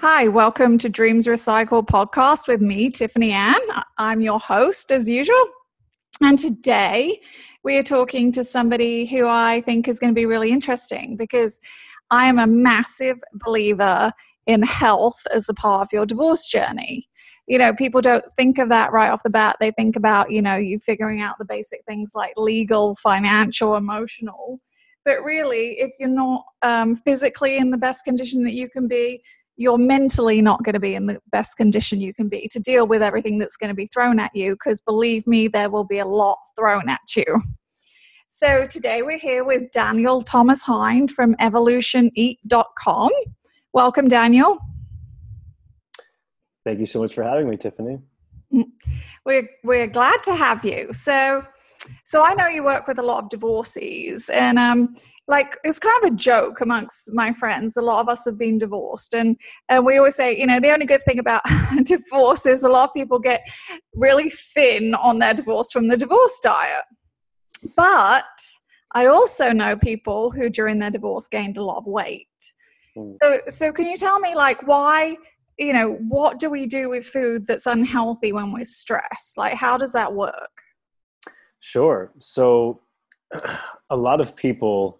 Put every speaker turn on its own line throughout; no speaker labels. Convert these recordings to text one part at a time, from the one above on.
Hi, welcome to Dreams Recycled podcast with me, Tiffany Ann. I'm your host as usual. And today we are talking to somebody who I think is going to be really interesting because I am a massive believer in health as a part of your divorce journey. You know, people don't think of that right off the bat. They think about, you know, you figuring out the basic things like legal, financial, emotional. But really, if you're not um, physically in the best condition that you can be, you're mentally not going to be in the best condition you can be to deal with everything that's going to be thrown at you because believe me there will be a lot thrown at you. So today we're here with daniel thomas hind from evolutioneat.com welcome daniel.
Thank you so much for having me tiffany.
We're, we're glad to have you. So so i know you work with a lot of divorcees and um, like it's kind of a joke amongst my friends. A lot of us have been divorced and and we always say you know the only good thing about divorce is a lot of people get really thin on their divorce from the divorce diet. But i also know people who during their divorce gained a lot of weight. Mm. so so can you tell me like why you know what do we do with food that's unhealthy when we're stressed? Like how does that work?
Sure. So a lot of people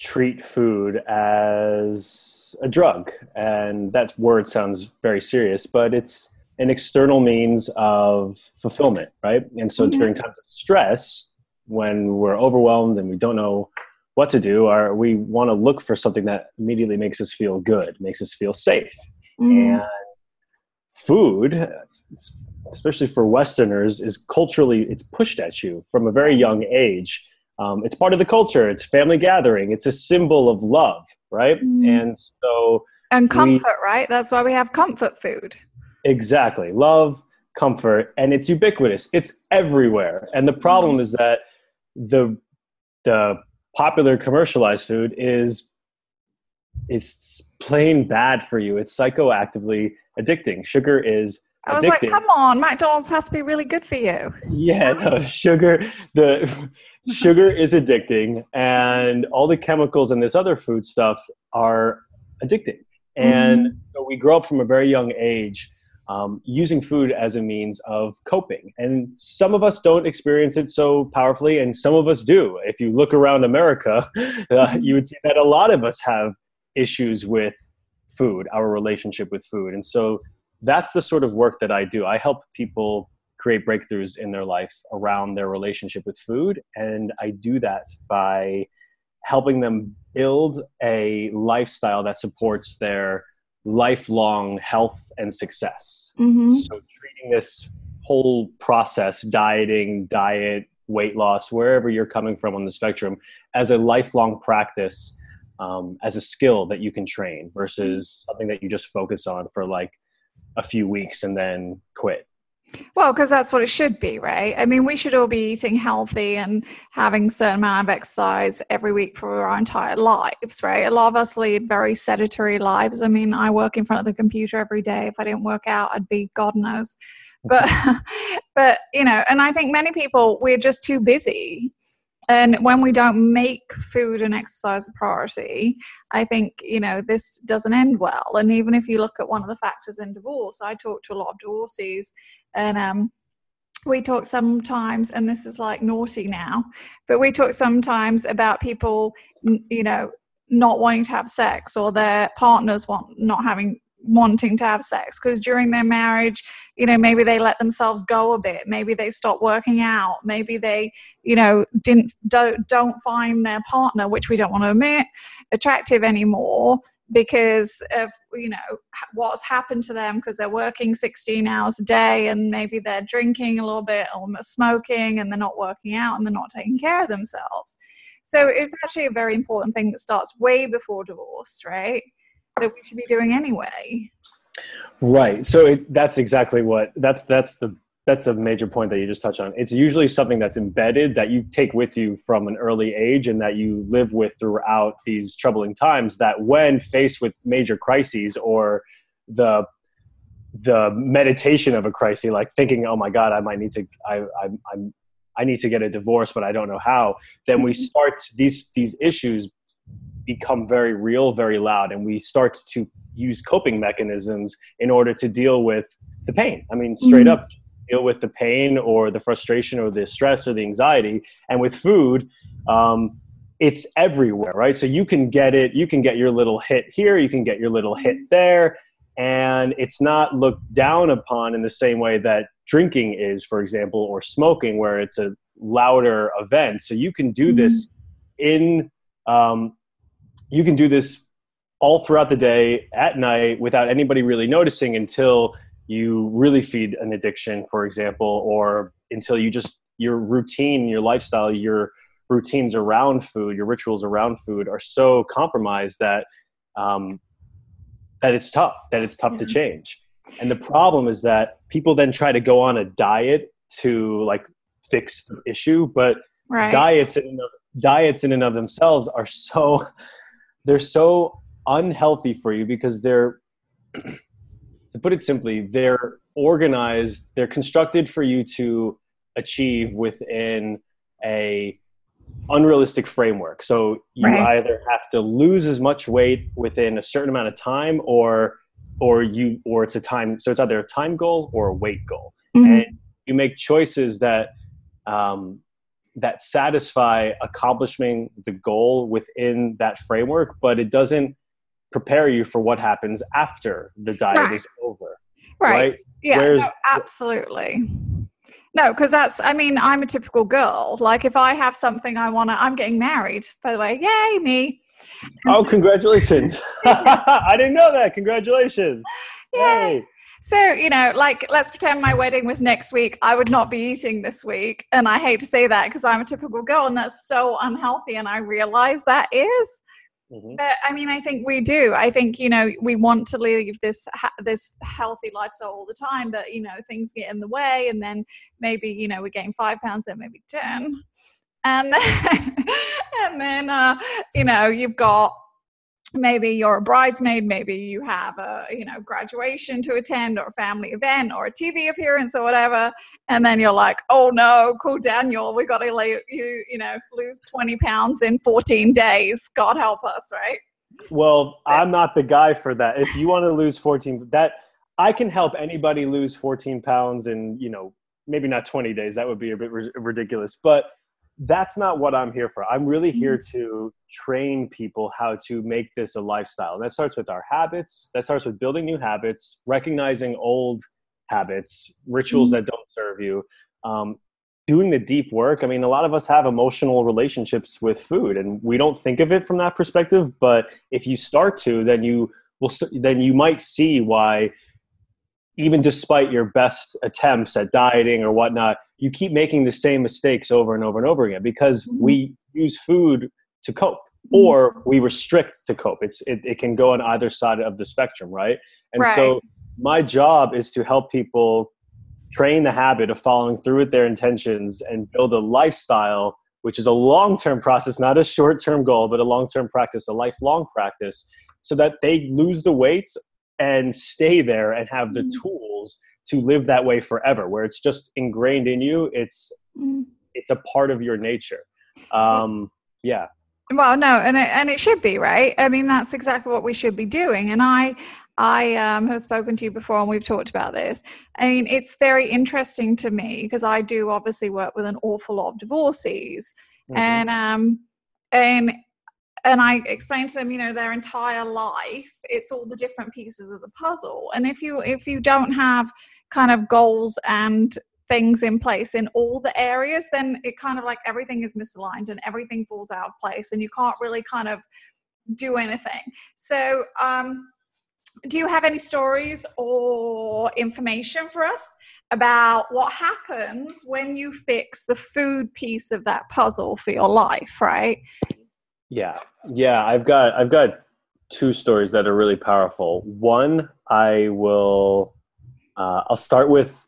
treat food as a drug. And that word sounds very serious, but it's an external means of fulfillment, right? And so mm-hmm. during times of stress, when we're overwhelmed and we don't know what to do, or we want to look for something that immediately makes us feel good, makes us feel safe. Mm-hmm. And food, especially for Westerners, is culturally it's pushed at you from a very young age um, it's part of the culture. It's family gathering. It's a symbol of love right? Mm. and so
and comfort we, right? That's why we have comfort food.
Exactly. Love comfort and it's ubiquitous. It's everywhere. And the problem mm. is that the the popular commercialized food is is plain bad for you. It's psychoactively addicting. Sugar is
I was addicting. like, come on, McDonald's has to be really good for you.
Yeah, no, sugar the sugar is addicting and all the chemicals and this other food stuffs are addicting. And mm-hmm. so we grow up from a very young age um, using food as a means of coping. And some of us don't experience it so powerfully, and some of us do. If you look around America, uh, you would see that a lot of us have issues with food, our relationship with food. And so that's the sort of work that I do. I help people create breakthroughs in their life around their relationship with food. And I do that by helping them build a lifestyle that supports their lifelong health and success. Mm-hmm. So, treating this whole process dieting, diet, weight loss, wherever you're coming from on the spectrum, as a lifelong practice, um, as a skill that you can train versus something that you just focus on for like a few weeks and then quit.
Well, because that's what it should be, right? I mean, we should all be eating healthy and having certain amount of exercise every week for our entire lives, right? A lot of us lead very sedentary lives. I mean, I work in front of the computer every day. If I didn't work out, I'd be God knows. But, but you know, and I think many people we're just too busy and when we don't make food and exercise a priority i think you know this doesn't end well. And even if you look at one of the factors in divorce i talk to a lot of divorcees and um, we talk sometimes and this is like naughty now but we talk sometimes about people you know not wanting to have sex or their partners want not having wanting to have sex because during their marriage you know maybe they let themselves go a bit maybe they stop working out maybe they you know didn't don't, don't find their partner which we don't want to admit attractive anymore because of you know what's happened to them because they're working 16 hours a day and maybe they're drinking a little bit or smoking and they're not working out and they're not taking care of themselves. So it's actually a very important thing that starts way before divorce right that we should be doing anyway.
Right. So it's, that's exactly what that's that's the that's a major point that you just touched on. It's usually something that's embedded that you take with you from an early age and that you live with throughout these troubling times. That when faced with major crises or the the meditation of a crisis, like thinking, "Oh my God, I might need to, I, I, I'm, I need to get a divorce, but I don't know how." Then we mm-hmm. start these these issues become very real, very loud, and we start to use coping mechanisms in order to deal with the pain. I mean, straight mm-hmm. up deal with the pain or the frustration or the stress or the anxiety. And with food, um, it's everywhere, right? So you can get it, you can get your little hit here, you can get your little hit mm-hmm. there, and it's not looked down upon in the same way that drinking is, for example, or smoking, where it's a louder event. So you can do mm-hmm. this in, um, you can do this all throughout the day at night without anybody really noticing until you really feed an addiction, for example, or until you just your routine, your lifestyle, your routines around food, your rituals around food are so compromised that um, that it's tough, that it's tough yeah. to change. And the problem is that people then try to go on a diet to like fix the issue, but right. diets in of, diets in and of themselves are so they're so unhealthy for you because they're to put it simply, they're organized, they're constructed for you to achieve within a unrealistic framework. So you right. either have to lose as much weight within a certain amount of time or or you or it's a time so it's either a time goal or a weight goal. Mm-hmm. And you make choices that um, that satisfy accomplishing the goal within that framework, but it doesn't prepare you for what happens after the diet right. is over.
Right. right? Yeah. No, absolutely. No, because that's, I mean, I'm a typical girl. Like, if I have something I want to, I'm getting married, by the way. Yay, me.
oh, congratulations. I didn't know that. Congratulations. Yay. Yay.
So, you know, like, let's pretend my wedding was next week. I would not be eating this week. And I hate to say that because I'm a typical girl and that's so unhealthy. And I realize that is. Mm-hmm. But I mean, I think we do. I think you know we want to live this ha- this healthy lifestyle all the time, but you know things get in the way, and then maybe you know we gain five pounds, then maybe ten, and then, and then uh, you know you've got maybe you're a bridesmaid maybe you have a you know graduation to attend or a family event or a tv appearance or whatever and then you're like oh no cool daniel we got to lay you you know lose 20 pounds in 14 days. God help us right?
Well i'm not the guy for that. If you want to lose 14 that i can help anybody lose 14 pounds in you know maybe not 20 days that would be a bit ridiculous but that's not what I'm here for. I'm really here mm-hmm. to train people how to make this a lifestyle. And that starts with our habits, that starts with building new habits, recognizing old habits, rituals mm-hmm. that don't serve you. Um, doing the deep work. I mean, a lot of us have emotional relationships with food, and we don't think of it from that perspective. But if you start to, then you will. St- then you might see why even despite your best attempts at dieting or whatnot, you keep making the same mistakes over and over and over again because mm-hmm. we use food to cope mm-hmm. or we restrict to cope. It's it, it can go on either side of the spectrum, right? And right. so my job is to help people train the habit of following through with their intentions and build a lifestyle which is a long-term process not a short-term goal but a long-term practice a lifelong practice so that they lose the weights and stay there and have the mm-hmm. tools to live that way forever where it's just ingrained in you it's mm. it's a part of your nature um yeah
well no and it, and it should be right i mean that's exactly what we should be doing and i I um, have spoken to you before and we've talked about this. I mean, it's very interesting to me because I do obviously work with an awful lot of divorcees. Mm-hmm. And um, and and I explained to them, you know, their entire life, it's all the different pieces of the puzzle. And if you if you don't have kind of goals and things in place in all the areas, then it kind of like everything is misaligned and everything falls out of place and you can't really kind of do anything. So um do you have any stories or information for us about what happens when you fix the food piece of that puzzle for your life, right?
Yeah, yeah. I've got I've got two stories that are really powerful. One, I will. Uh, I'll start with.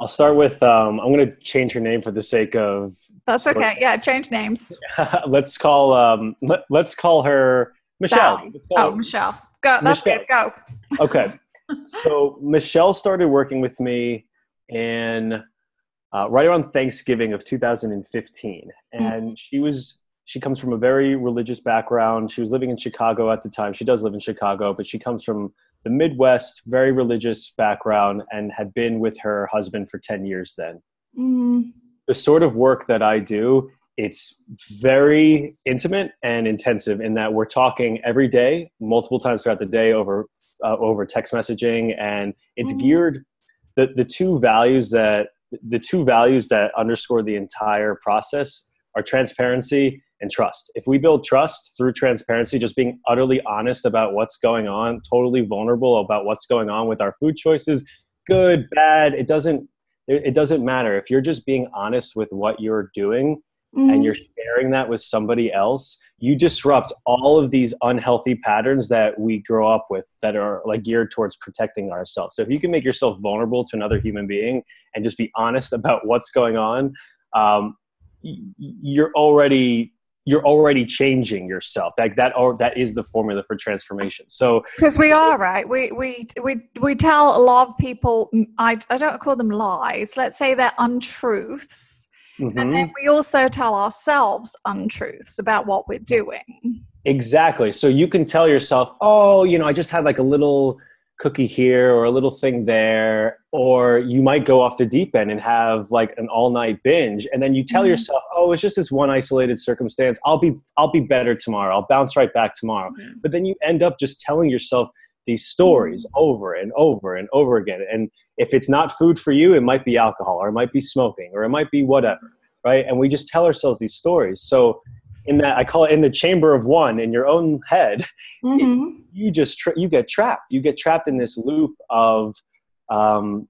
I'll start with. Um, I'm going to change her name for the sake of.
That's okay. Yeah, change names.
let's call. Um, let, us call her Michelle. Call
oh, her. Michelle. Go. That's Michelle. good. Go.
okay. So Michelle started working with me in uh, right around Thanksgiving of 2015, and mm-hmm. she was she comes from a very religious background. She was living in Chicago at the time. She does live in Chicago, but she comes from the Midwest, very religious background, and had been with her husband for 10 years then.
Mm.
The sort of work that I do, it's very intimate and intensive in that we're talking every day, multiple times throughout the day over uh, over text messaging, and it's
Mm.
geared the the two values that the two values that underscore the entire process are transparency and trust. If we build trust through transparency, just being utterly honest about what's going on, totally vulnerable about what's going on with our food choices, good, bad, it doesn't it doesn't matter. If you're just being honest with what you're doing
Mhm.
and you're sharing that with somebody else, you disrupt all of these unhealthy patterns that we grow up with that are like geared towards protecting ourselves. So if you can make yourself vulnerable to another human being and just be honest about what's going on, um, you're already you're already changing yourself. Like that, or that is the formula for transformation. So
Because we are right. We we we we tell a lot of people. I I don't call them lies. Let's say they're untruths, and
mhm.
then we also tell ourselves untruths about what we're doing.
Exactly. So you can tell yourself, oh, you know, I just had like a little cookie here or a little thing there. Or you might go off the deep end and have like an all night binge. And then you tell
Mhm.
yourself, oh, it's just this one isolated circumstance. I'll be, I'll be better tomorrow. I'll bounce right back tomorrow. But then you end up just telling yourself these stories over and over and over again. And if it's not food for you, it might be alcohol or it might be smoking or it might be whatever. Right. And we just tell ourselves these stories. So in that, I call it in the chamber of one in your own head,
Mhm.
you just tra- you get trapped. You get trapped in this loop of um,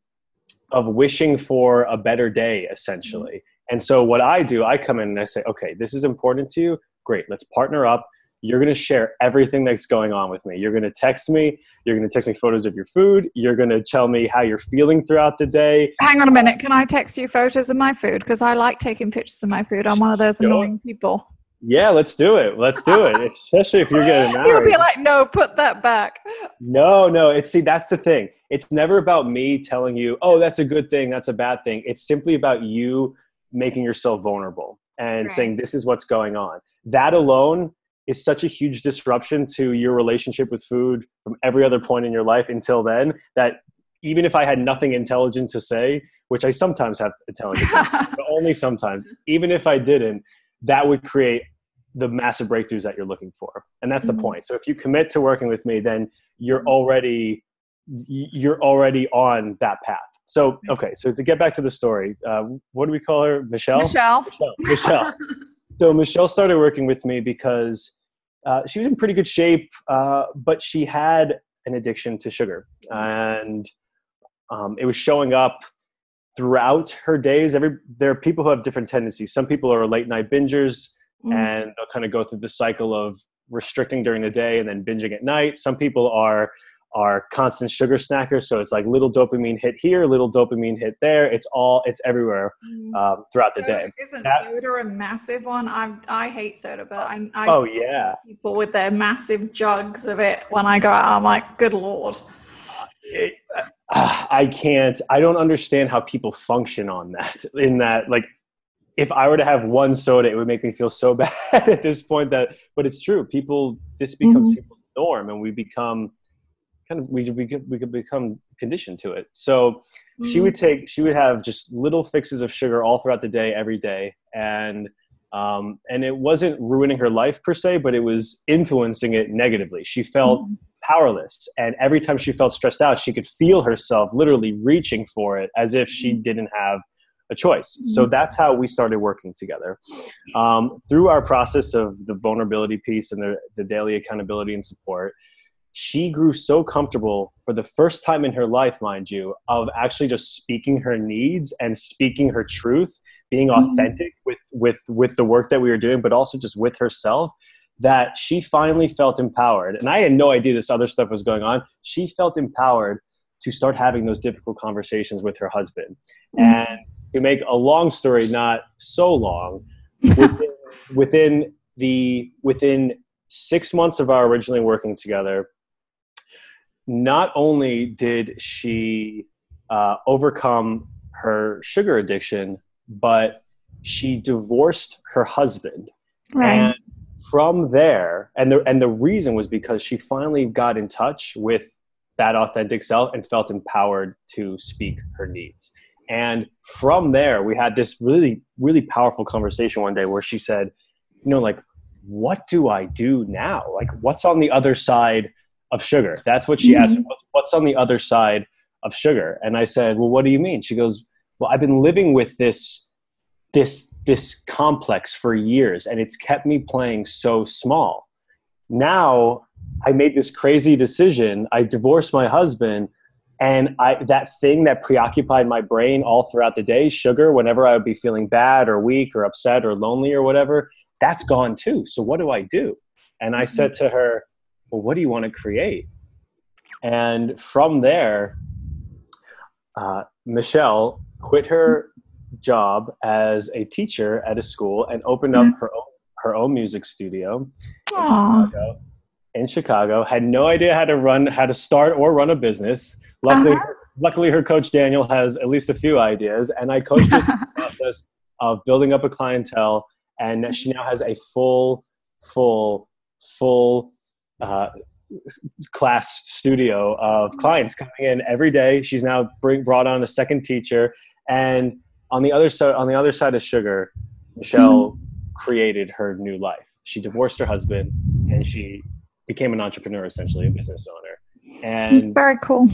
of wishing for a better day, essentially. And so what I do, I come in and I say, okay, this is important to you. Great, let's partner up. You're going to share everything that's going on with me. You're going to text me. You're going to text me photos of your food. You're going to tell me how you're feeling throughout the day.
Hang on a minute. Can I text you photos of my food? Because I like taking pictures of my food. I'm one of those
Sure.
annoying people.
Yeah, let's do it. Let's do it. Especially if you're getting married.
You'll be like, no, put that back.
No, no. It's see, that's the thing. It's never about me telling you, oh, that's a good thing, that's a bad thing. It's simply about you making yourself vulnerable and
Right.
saying this is what's going on. That alone is such a huge disruption to your relationship with food from every other point in your life until then that even if I had nothing intelligent to say, which I sometimes have intelligent, but only sometimes, even if I didn't, that would create the massive breakthroughs that you're looking for. And that's
Mhm.
the point. So if you commit to working with me, then you're already you're already on that path. So okay, so to get back to the story, uh, what do we call her? Michelle.
Michelle.
Michelle. Michelle. so Michelle started working with me because uh, she was in pretty good shape, uh, but she had an addiction to sugar, and um, it was showing up throughout her days. Every there are people who have different tendencies. Some people are late night bingers,
Mm.
and they'll kind of go through the cycle of restricting during the day and then binging at night. Some people are are constant sugar snackers, so it's like little dopamine hit here, little dopamine hit there. It's all it's everywhere
Mm.
um, throughout the day.
Soda- Isn't
That-
soda a massive one? I I hate soda, but I, I
Oh
see
yeah,
people with their massive jugs of it when I go out. I'm like, good lord.
it, uh, I can't. I don't understand how people function on that. In that, like, if I were to have one soda, it would make me feel so bad at this point. That, but it's true. People, this becomes
Mhm.
people's norm, and we become kind of we we could, we could become conditioned to it. So she
Mm.
would take she would have just little fixes of sugar all throughout the day, every day, and um, and it wasn't ruining her life per se, but it was influencing it negatively. She felt
Mhm.
powerless and every time she felt stressed out she could feel herself literally reaching for it as if she didn't have a choice so
Mhm.
that's how we started working together um, through our process of the vulnerability piece and the, the daily accountability and support she grew so comfortable for the first time in her life mind you of actually just speaking her needs and speaking her truth being
Mhm.
authentic with with with the work that we were doing but also just with herself that she finally felt empowered. And I had no idea this other stuff was going on. She felt empowered to start having those difficult conversations with her husband.
Mhm.
And to make a long story not so long, within, within the within six months of our originally working together, not only did she uh, overcome her sugar addiction, but she divorced her husband
Right.
And from there, and the and the reason was because she finally got in touch with that authentic self and felt empowered to speak her needs. And from there, we had this really, really powerful conversation one day where she said, you know, like, what do I do now? Like, what's on the other side of sugar? That's what she mm-hmm. asked. What's on the other side of sugar? And I said, well, what do you mean? She goes, well, I've been living with this, this, this complex for years, and it's kept me playing so small. Now I made this crazy decision. I divorced my husband and I, that thing that preoccupied my brain all throughout the day, sugar, whenever I would be feeling bad or weak or upset or lonely or whatever, that's gone too. So what do I do? And I said to her, Well, what do you want to create? And from there, uh, Michelle quit her job as a teacher at a school and opened up mm-hmm. her own, her own music studio in Chicago, in Chicago. Had no idea how to run, how to start or run a business Luckily, uh-huh. luckily, her coach Daniel has at least a few ideas, and I coached her the process of building up a clientele, and she now has a full, full, full uh, class studio of clients coming in every day. She's now bring, brought on a second teacher, and on the other side, on the other side of sugar, Michelle mm-hmm. created her new life. She divorced her husband, and she became an entrepreneur, essentially a business owner. And
it's very cool.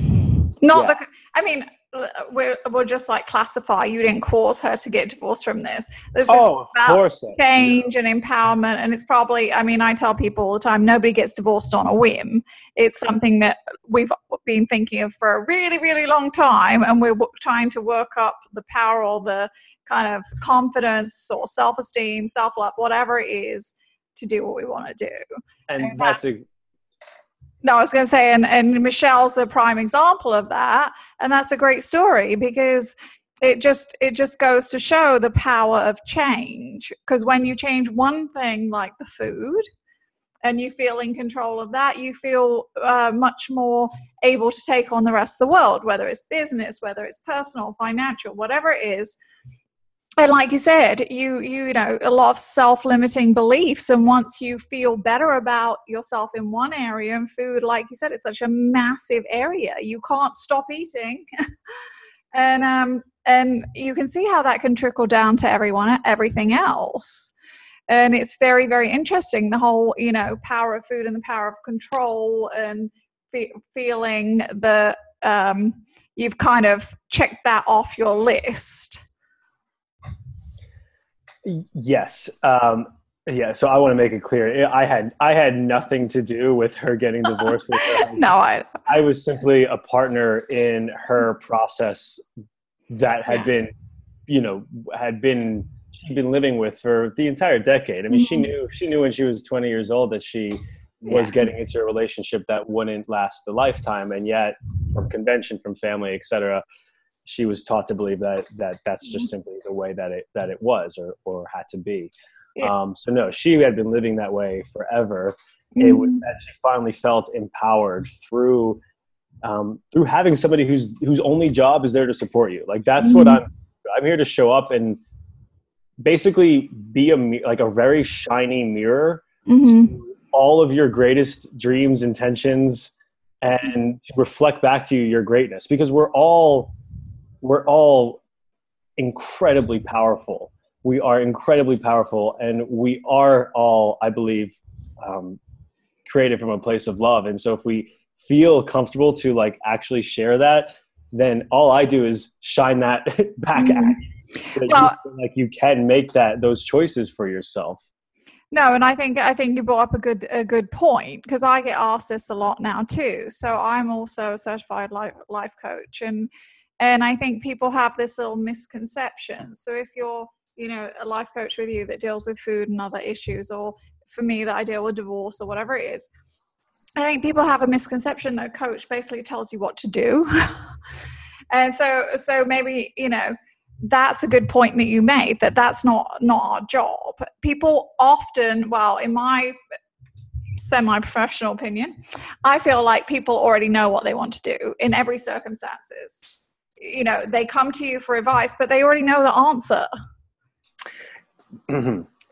Not yeah. the. I mean, uh, we'll, we'll just like classify. You didn't cause her to get divorced from this. This
oh, is about course.
change yeah. and empowerment, and it's probably. I mean, I tell people all the time, nobody gets divorced on a whim. It's something that we've been thinking of for a really, really long time, and we're trying to work up the power or the kind of confidence or self-esteem, self-love, whatever it is, to do what we want to do.
And, and that's a
no, I was going to say, and, and Michelle's a prime example of that. And that's a great story because it just it just goes to show the power of change because when you change one thing like the food and you feel in control of that you feel uh, much more able to take on the rest of the world whether it's business whether it's personal financial whatever it is and like you said you you know a lot of self-limiting beliefs and once you feel better about yourself in one area and food like you said it's such a massive area. You can't stop eating. And um and you can see how that can trickle down to everyone everything else. And it's very very interesting the whole you know power of food and the power of control and fe- feeling the um you've kind of checked that off your list
Yes. Um, yeah. So I want to make it clear. I had I had nothing to do with her getting divorced. With her.
no, I.
I was simply a partner in her process that had yeah. been, you know, had been she'd been living with for the entire decade. I mean, mm-hmm. she knew she knew when she was 20 years old that she was yeah. getting into a relationship that wouldn't last a lifetime, and yet from convention, from family, etc she was taught to believe that that that's just mm-hmm. simply the way that it that it was or or had to be. Yeah. Um, so no, she had been living that way forever. Mm-hmm. It was mm-hmm. that she finally felt empowered through um, through having somebody whose whose only job is there to support you. Like that's mm-hmm. what I'm. I'm here to show up and basically be a like a very shiny mirror mm-hmm. to all of your greatest dreams, intentions, and to reflect back to you your greatness. Because we're all we're all incredibly powerful. We are incredibly powerful, and we are all, I believe, um, created from a place of love. And so, if we feel comfortable to like actually share that, then all I do is shine that back mm-hmm. at you. Well, you like you can make that those choices for yourself.
No, and I think I think you brought up a good a good point because I get asked this a lot now too. So I'm also a certified life life coach, and and I think people have this little misconception. So if you're, you know, a life coach with you that deals with food and other issues, or for me that I deal with divorce or whatever it is, I think people have a misconception that a coach basically tells you what to do. and so so maybe, you know, that's a good point that you made that that's not not our job. People often, well, in my semi professional opinion, I feel like people already know what they want to do in every circumstances you know they come to you for advice but they already know the answer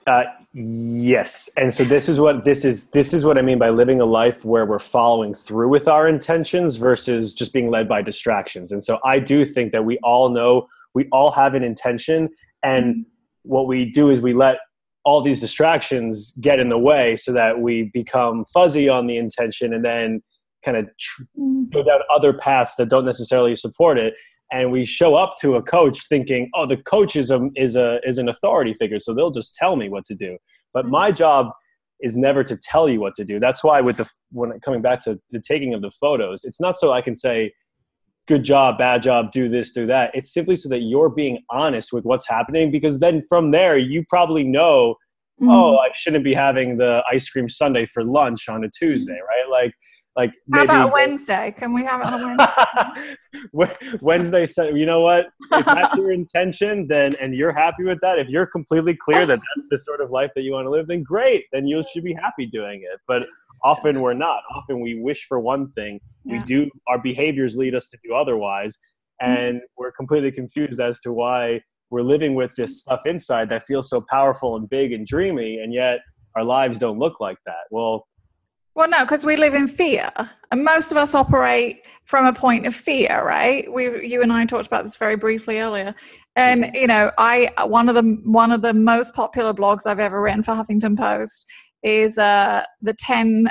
Uh, yes, and so this is what this is. This is what I mean by living a life where we're following through with our intentions versus just being led by distractions. And so I do think that we all know we all have an intention, and what we do is we let all these distractions get in the way so that we become fuzzy on the intention and then kind of tr- mm. go down other paths that don't necessarily support it and we show up to a coach thinking oh the coach is a is a is an authority figure so they'll just tell me what to do but mm. my job is never to tell you what to do that's why with the when coming back to the taking of the photos it's not so i can say good job, bad job, do this, do that. It's simply so that you're being honest with what's happening because then from there you probably know, mm-hmm. oh, I shouldn't be having the ice cream sundae for lunch on a Tuesday, right? Like like
how about Wednesday? Can we have it on
Wednesday? Wednesday, you know what? If that's your intention, then and you're happy with that, if you're completely clear that that's the sort of life that you want to live, then great. Then you should be happy doing it. But often we're not often we wish for one thing yeah. we do our behaviors lead us to do otherwise mm-hmm. and mm-hmm. we're completely confused as to why we're living with this stuff inside that feels so powerful and big and dreamy and yet our lives don't look like that well
well no because we live in fear and most of us operate from a point of fear right we you and i talked about this very briefly earlier and mm-hmm. you know i one of the one of the most popular blogs i've ever written for huffington post is uh, the 10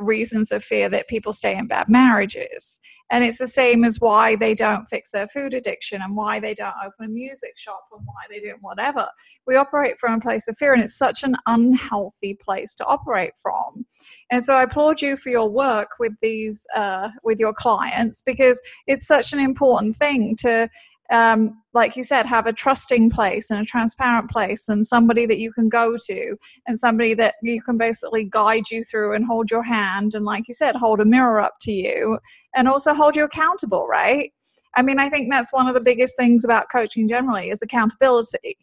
reasons of fear that people stay in bad marriages. And it's the same as why they don't fix their food addiction and why they don't open a music shop and why they do whatever. We operate from a place of fear, and it's such an unhealthy place to operate from. And so I applaud you for your work with these, uh, with your clients, because it's such an important thing to um, like you said, have a trusting place and a transparent place and somebody that you can go to and somebody that you can basically guide you through and hold your hand and, like you said, hold a mirror up to you and also hold you accountable, right? I mean, I think that's one of the biggest things about coaching generally is accountability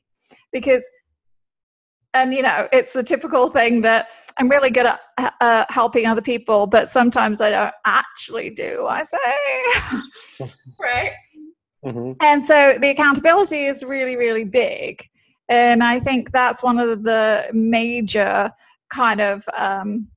because and you know it's the typical thing that i'm really good at uh, helping other people but sometimes i don't actually do i say right Mm-hmm. And so the accountability is really, really big. And I think that's one of the major kind of, um,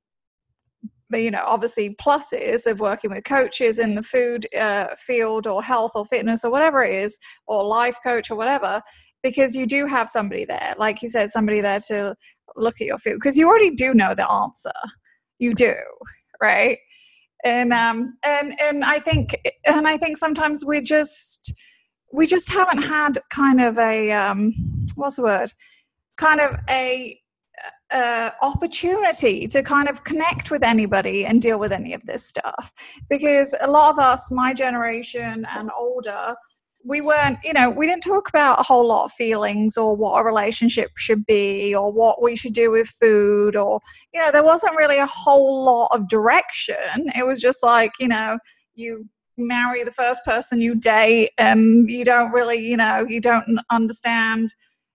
you know, obviously pluses of working with coaches in the food uh, field or health or fitness or whatever it is, or life coach or whatever, because you do have somebody there, like you said, somebody there to look at your food, because you already do know the answer. You do, right? And um and and i think and i think sometimes we just we just haven't had kind of a um what's the word? Kind of a uh, opportunity to kind of connect with anybody and deal with any of this stuff. Because a lot of us my generation and older we weren't, you know, we didn't talk about a whole lot of feelings or what a relationship should be or what we should do with food or, you know, there wasn't really a whole lot of direction. It was just like, you know, you marry the first person you date and you don't really, you know, you don't understand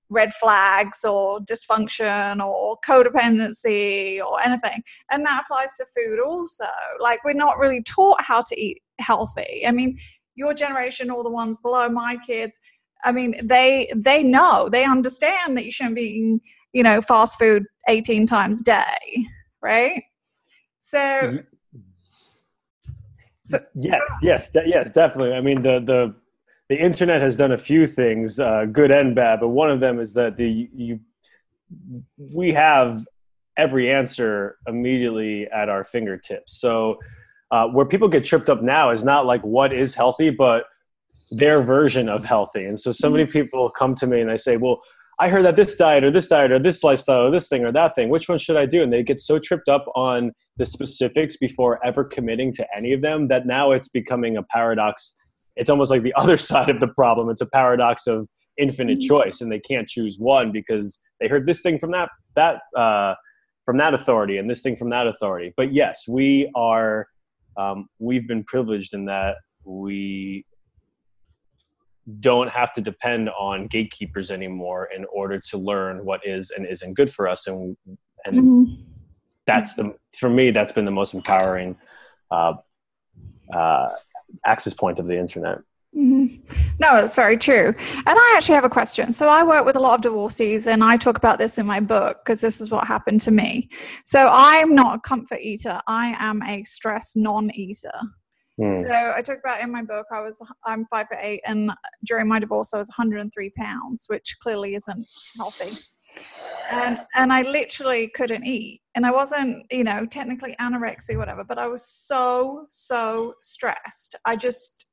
red flags or dysfunction or codependency or anything. And that applies to food also. Like, we're not really taught how to eat healthy. I mean, your generation or the ones below my kids i mean they they know they understand that you shouldn't be eating you know fast food 18 times a day right? So,
so yes yes de- yes definitely. I mean the the the internet has done a few things uh, good and bad but one of them is that the you we have every answer immediately at our fingertips. So uh, where people get tripped up now is not like what is healthy, but their version of healthy. And so so many mm-hmm. people come to me and they say, well, I heard that this diet or this diet or this lifestyle or this thing or that thing, which one should I do? And they get so tripped up on the specifics before ever committing to any of them that now it's becoming a paradox. It's almost like the other side of the problem. It's a paradox of infinite mm-hmm. choice and they can't choose one because they heard this thing from that, that, uh, from that authority and this thing from that authority. But yes, we are um, we've been privileged in that we don't have to depend on gatekeepers anymore in order to learn what is and isn't good for us and and mm-hmm. that's the for me that's been the most empowering uh, uh, access point of the internet.
No, it's very true. And I actually have a question. So I work with a lot of divorcees, and I talk about this in my book because this is what happened to me. So I'm not a comfort eater. I am a stress non-eater. Mm. So I talk about in my book. I was I'm five foot eight, and during my divorce, I was 103 pounds, which clearly isn't healthy. And and I literally couldn't eat, and I wasn't, you know, technically anorexia, whatever, but I was so so stressed. I just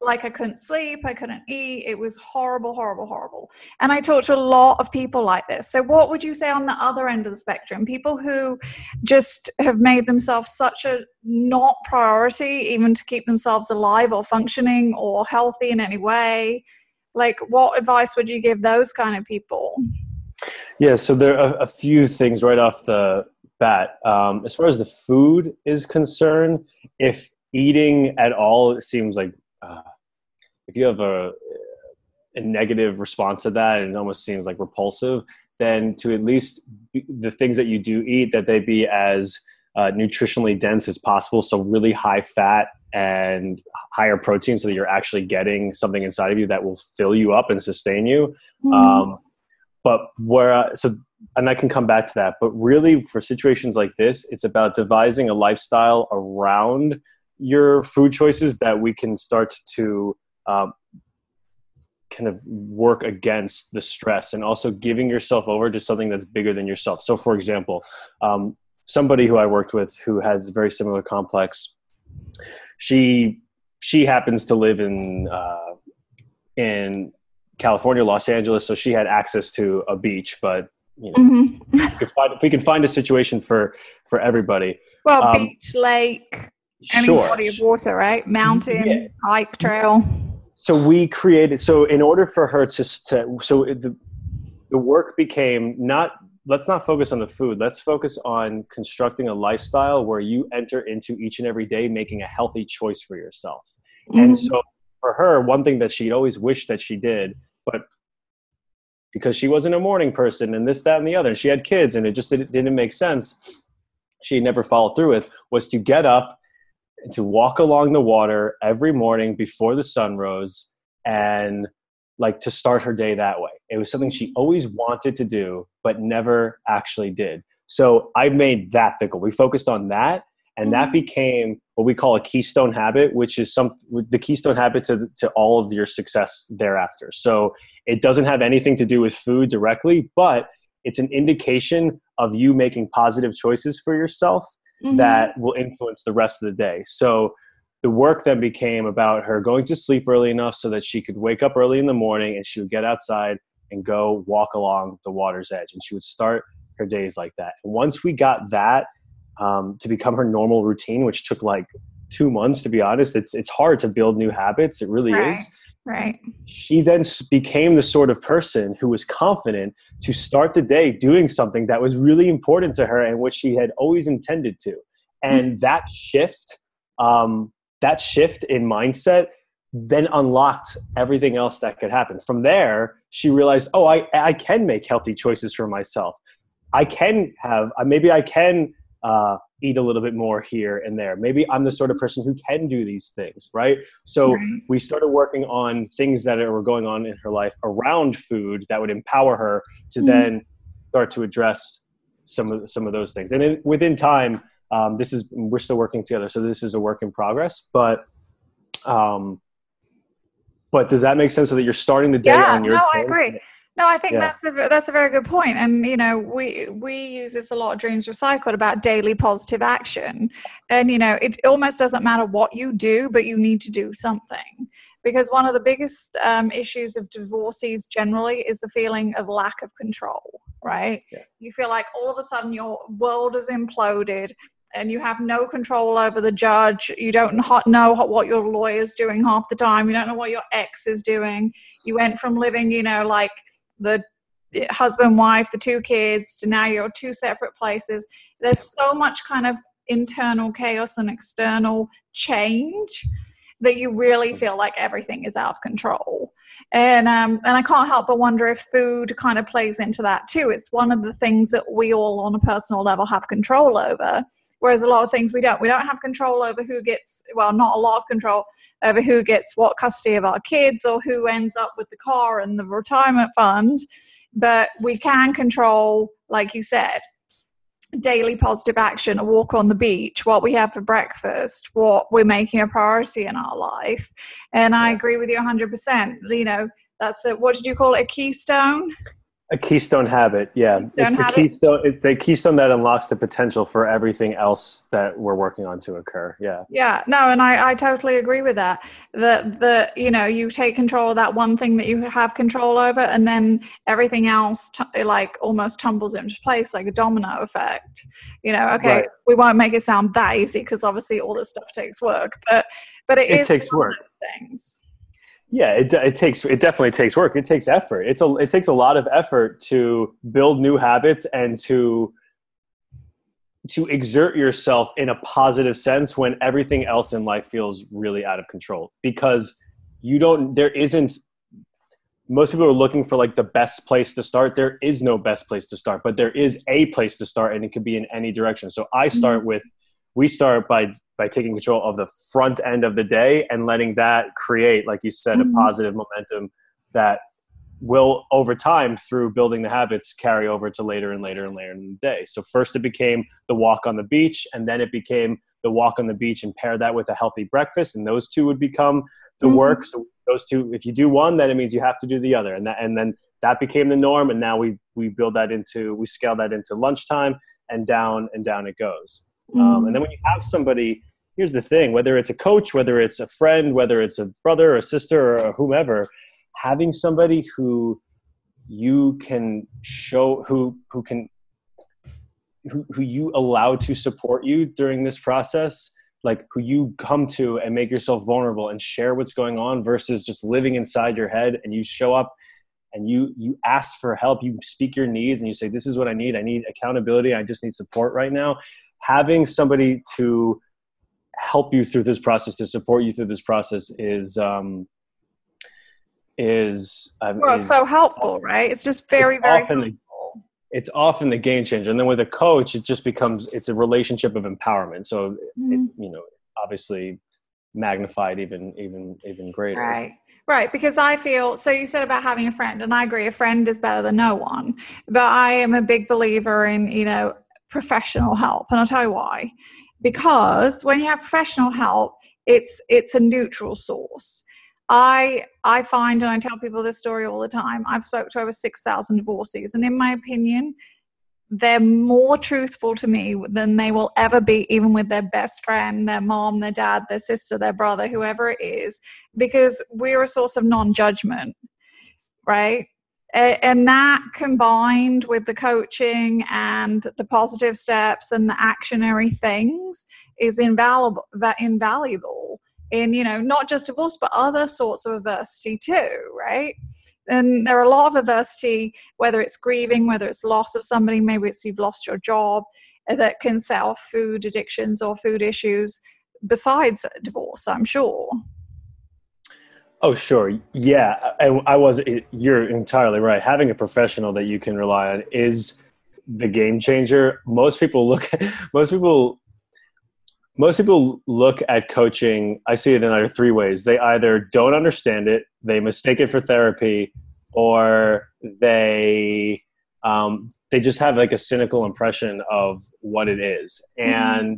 like I couldn't sleep, I couldn't eat. It was horrible, horrible, horrible. And I talked to a lot of people like this. So, what would you say on the other end of the spectrum? People who just have made themselves such a not priority, even to keep themselves alive or functioning or healthy in any way. Like, what advice would you give those kind of people?
Yeah, so there are a few things right off the bat. Um, as far as the food is concerned, if eating at all, it seems like uh, if you have a, a negative response to that and it almost seems like repulsive, then to at least the things that you do eat that they be as uh, nutritionally dense as possible. So really high fat and higher protein, so that you're actually getting something inside of you that will fill you up and sustain you. Mm. Um, but where so and I can come back to that. But really, for situations like this, it's about devising a lifestyle around your food choices that we can start to um, kind of work against the stress and also giving yourself over to something that's bigger than yourself. So, for example, um, somebody who I worked with who has very similar complex, she she happens to live in uh, in California, Los Angeles, so she had access to a beach, but you know, mm-hmm. we, can find, we, can find, a situation for for everybody.
Well, um, beach, lake, any sure. body of water, right? Mountain, yeah. hike, trail.
So we created. So in order for her to, to so the the work became not. Let's not focus on the food. Let's focus on constructing a lifestyle where you enter into each and every day making a healthy choice for yourself. Mm-hmm. And so for her, one thing that she'd always wished that she did, but because she wasn't a morning person and this, that, and the other, and she had kids and it just didn't, didn't make sense, she never followed through with, was to get up to walk along the water every morning before the sun rose and like to start her day that way. It was something she always wanted to do, but never actually did. So I made that the goal. We focused on that, and that mm-hmm. became what we call a keystone habit, which is some the keystone habit to to all of your success thereafter. So it doesn't have anything to do with food directly, but it's an indication of you making positive choices for yourself mm-hmm. that will influence the rest of the day. So the work then became about her going to sleep early enough so that she could wake up early in the morning and she would get outside and go walk along the water's edge. And she would start her days like that. And once we got that um, to become her normal routine, which took like two months to be honest, it's it's hard to build new habits. It really
right.
is.
Right.
She then became the sort of person who was confident to start the day doing something that was really important to her and which she had always intended to. And mm-hmm. that shift, um, that shift in mindset then unlocked everything else that could happen. From there, she realized, oh, I, I can make healthy choices for myself. I can have, maybe I can uh, eat a little bit more here and there. Maybe I'm the sort of person who can do these things, right? So right. we started working on things that were going on in her life around food that would empower her to mm then start to address some of some of those things. And in, within time, um, this is we're still working together, so this is a work in progress. But um, but does that make sense? So that you're starting the day
yeah,
on your
no, I agree. No, I think yeah. that's a that's a very good point. And you know, we we use this a lot. Dreams Recycled about daily positive action, and you know, it almost doesn't matter what you do, but you need to do something. Because one of the biggest um, issues of divorcees generally is the feeling of lack of control. Right? Yeah. You feel like all of a sudden your world has imploded, and you have no control over the judge. You don't know what your lawyer's doing half the time. You don't know what your ex is doing. You went from living, you know, like the husband, wife, the two kids, to now you're two separate places. There's so much kind of internal chaos and external change that you really feel like everything is out of control. And um, and I can't help but wonder if food kind of plays into that too. It's one of the things that we all on a personal level have control over. Whereas a lot of things we don't. We don't have control over who gets well not a lot of control over who gets what custody of our kids or who ends up with the car and the retirement fund. But we can control like you said daily positive action a walk on the beach what we have for breakfast what we're making a priority in our life. And i agree with you 100% you know that's a what did you call it? A keystone
a keystone habit, yeah. Keystone it's the habit? keystone. It's the keystone that unlocks the potential for everything else that we're working on to occur. Yeah.
Yeah. No, and I, I totally agree with that. That the you know you take control of that one thing that you have control over, and then everything else t- like almost tumbles into place like a domino effect. You know, okay, right. we won't make it sound that easy because obviously all this stuff takes work, but but it,
it takes work.
things
yeah it, it takes it definitely takes work. It takes effort. It's a it takes a lot of effort to build new habits and to to exert yourself in a positive sense when everything else in life feels really out of control. Because you don't there isn't most people are looking for like the best place to start. There is no best place to start but there is a place to start and it could be in any direction. So i start mm-hmm. with we start by by taking control of the front end of the day and letting that create like you said mm-hmm. a positive momentum that will over time through building the habits carry over to later and later and later in the day so first it became the walk on the beach and then it became the walk on the beach and pair that with a healthy breakfast and those two would become the mm-hmm. work so those two if you do one then it means you have to do the other and that and then that became the norm and now we we build that into we scale that into lunchtime and down and down it goes Mm. Um, and then when you have somebody, here's the thing whether it's a coach, whether it's a friend, whether it's a brother or a sister or whomever, having somebody who you can show, who, who can, who, who you allow to support you during this process like who you come to and make yourself vulnerable and share what's going on versus just living inside your head and you show up and you you ask for help you speak your needs and you say this is what i need. I need accountability. I just need support right now having somebody to help you through this process to support you through this process is um, is,
um, well, is so helpful right it's just very
it's
very
often
helpful.
it's often the game changer and then with a coach it just becomes it's a relationship of empowerment so mm-hmm. it, you know obviously magnified even even even greater
right Right, because I feel so. You said about having a friend, and I agree. A friend is better than no one. But I am a big believer in you know professional help and i'll tell you why. Because when you have professional help it's it's a neutral source. I i find and i tell people this story all the time i've spoke to over 6000 divorcees and in my opinion they're more truthful to me than they will ever be even with their best friend their mom their dad their sister their brother whoever it is because we're a source of non-judgment right and that combined with the coaching and the positive steps and the actionary things is invaluable invaluable in you know not just divorce but other sorts of adversity too right? And there are a lot of adversity whether it's grieving whether it's loss of somebody maybe it's you've lost your job uh, that can set off food addictions or food issues besides divorce i'm sure
Oh, sure. Yeah. I, I was, you're entirely right. Having a professional that you can rely on is the game changer. Most people look, most people, most people look at coaching. I see it in either three ways. They either don't understand it, they mistake it for therapy, or they, um, they just have like a cynical impression of what it is. Mm-hmm.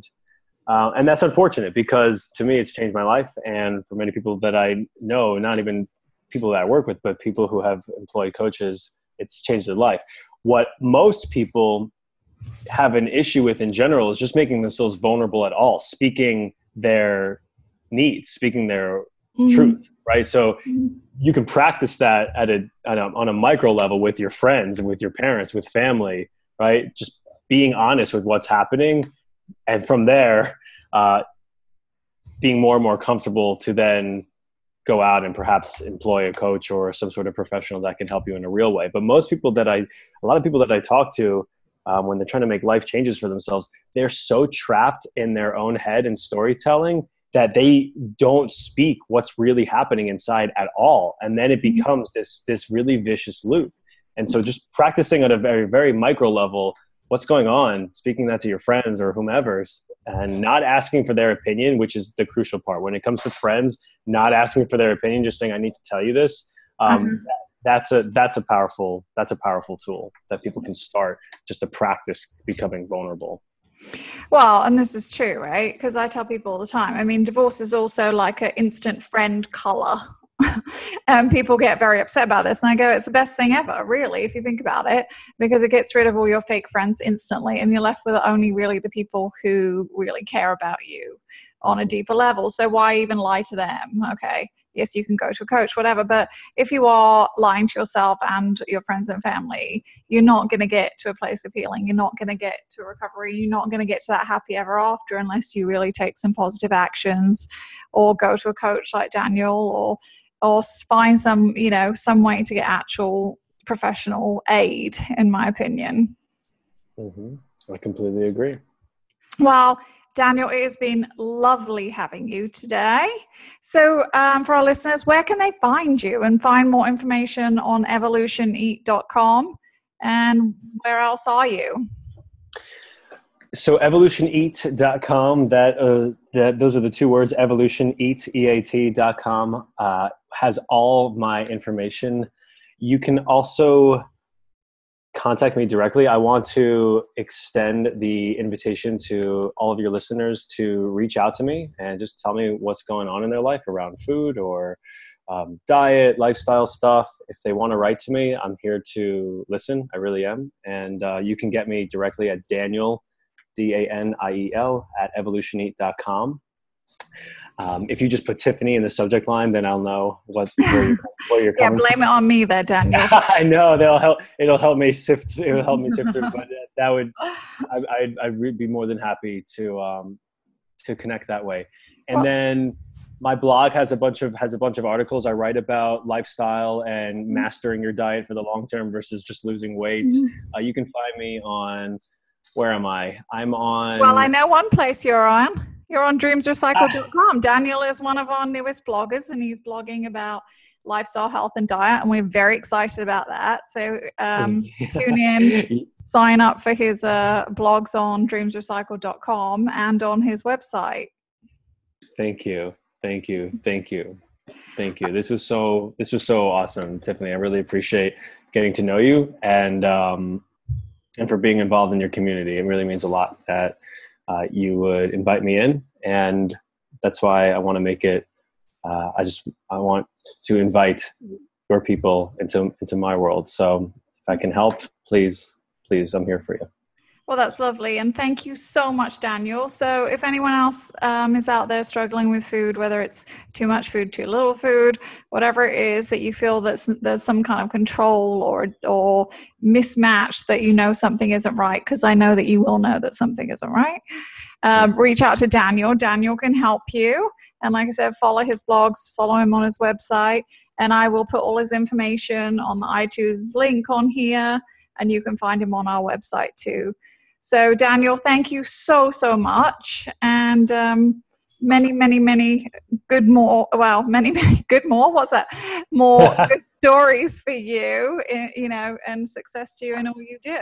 And, uh, and that's unfortunate because to me it's changed my life. And for many people that i know not even people that i work with but people who have employed coaches it's changed their life. What most people have an issue with in general is just making themselves vulnerable at all speaking their needs speaking their mm-hmm. truth right? So mm-hmm. you can practice that at a, a on a micro level with your friends and with your parents with family right? Just being honest with what's happening. And from there, uh, being more and more comfortable to then go out and perhaps employ a coach or some sort of professional that can help you in a real way. But most people that I, a lot of people that I talk to, um, when they're trying to make life changes for themselves, they're so trapped in their own head and storytelling that they don't speak what's really happening inside at all, and then it mm-hmm. becomes this this really vicious loop. And so, just practicing at a very very micro level what's going on speaking that to your friends or whomever and not asking for their opinion which is the crucial part when it comes to friends not asking for their opinion just saying i need to tell you this um, mm-hmm. that's a that's a powerful that's a powerful tool that people can start just to practice becoming vulnerable
well, and this is true, right? Because I tell people all the time. I mean, divorce is also like an instant friend color. And people get very upset about this. And I go, it's the best thing ever, really, if you think about it, because it gets rid of all your fake friends instantly. And you're left with only really the people who really care about you on a deeper level. So why even lie to them? Okay yes, you can go to a coach, whatever. But if you are lying to yourself and your friends and family, you're not going to get to a place of healing. You're not going to get to recovery. You're not going to get to that happy ever after unless you really take some positive actions or go to a coach like Daniel or or find some, you know, some way to get actual professional aid, in my opinion.
Mm-hmm. I completely agree.
Well, Daniel, it has been lovely having you today. So, um, for our listeners, where can they find you and find more information on evolutioneat.com? And where else are you?
So evolutioneat.com, that, uh, that those are the two words, evolutioneat, E-A-T.com, uh, has all my information. You can also contact me directly, I want to extend the invitation to all of your listeners to reach out to me and just tell me what's going on in their life around food or um, diet, lifestyle stuff. If they want to write to me, I'm here to listen. I really am. And uh, you can get me directly at Daniel, D A N I E L, at evolutioneat.com. Um, if you just put Tiffany in the subject line, then I'll know what where you're, where you're
yeah, blame it on me there, Daniel.
I know they'll help. It'll help me sift. It'll help me sift through. But that would, I, I'd, I'd be more than happy to um, to connect that way. And well, then my blog has a bunch of has a bunch of articles I write about lifestyle and mm-hmm. mastering your diet for the long term versus just losing weight. Mm-hmm. Uh, you can find me on where am I? I'm on.
Well, I know one place you're on. You're on dreamsrecycled.com. Daniel is one of our newest bloggers, and he's blogging about lifestyle, health, and diet, and we're very excited about that. So um, tune in, sign up for his uh, blogs on dreamsrecycled.com and on his website.
Thank you, thank you, thank you, thank you. This was so this was so awesome, Tiffany. I really appreciate getting to know you and um, and for being involved in your community. It really means a lot that uh, you would invite me in, and that's why I want to make it. Uh, I just I want to invite your people into into my world. So if I can help, please, please, I'm here for you.
Well, that's lovely. And thank you so much, Daniel. So, if anyone else um, is out there struggling with food, whether it's too much food, too little food, whatever it is that you feel that there's some kind of control or, or mismatch that you know something isn't right, because I know that you will know that something isn't right, um, reach out to Daniel. Daniel can help you. And like I said, follow his blogs, follow him on his website, and I will put all his information on the iTunes link on here, and you can find him on our website too. So, Daniel, thank you so, so much. And um, many, many, many good more, well, many, many good more, what's that? More good stories for you, eh, you know, and success to you in all you do.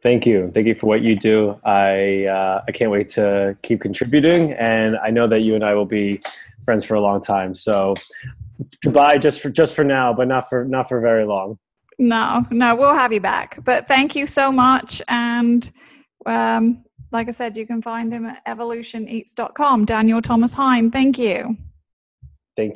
Thank you. Thank you for what you do. I uh, I can't wait to keep contributing, and I know that you and I will be friends for a long time. So, goodbye, just for just for now, but not for not for very long.
No, no, we'll have you back. But thank you so much. And um, like I said, you can find him at evolutioneats.com. Daniel Thomas Hine, thank you.
Thank you.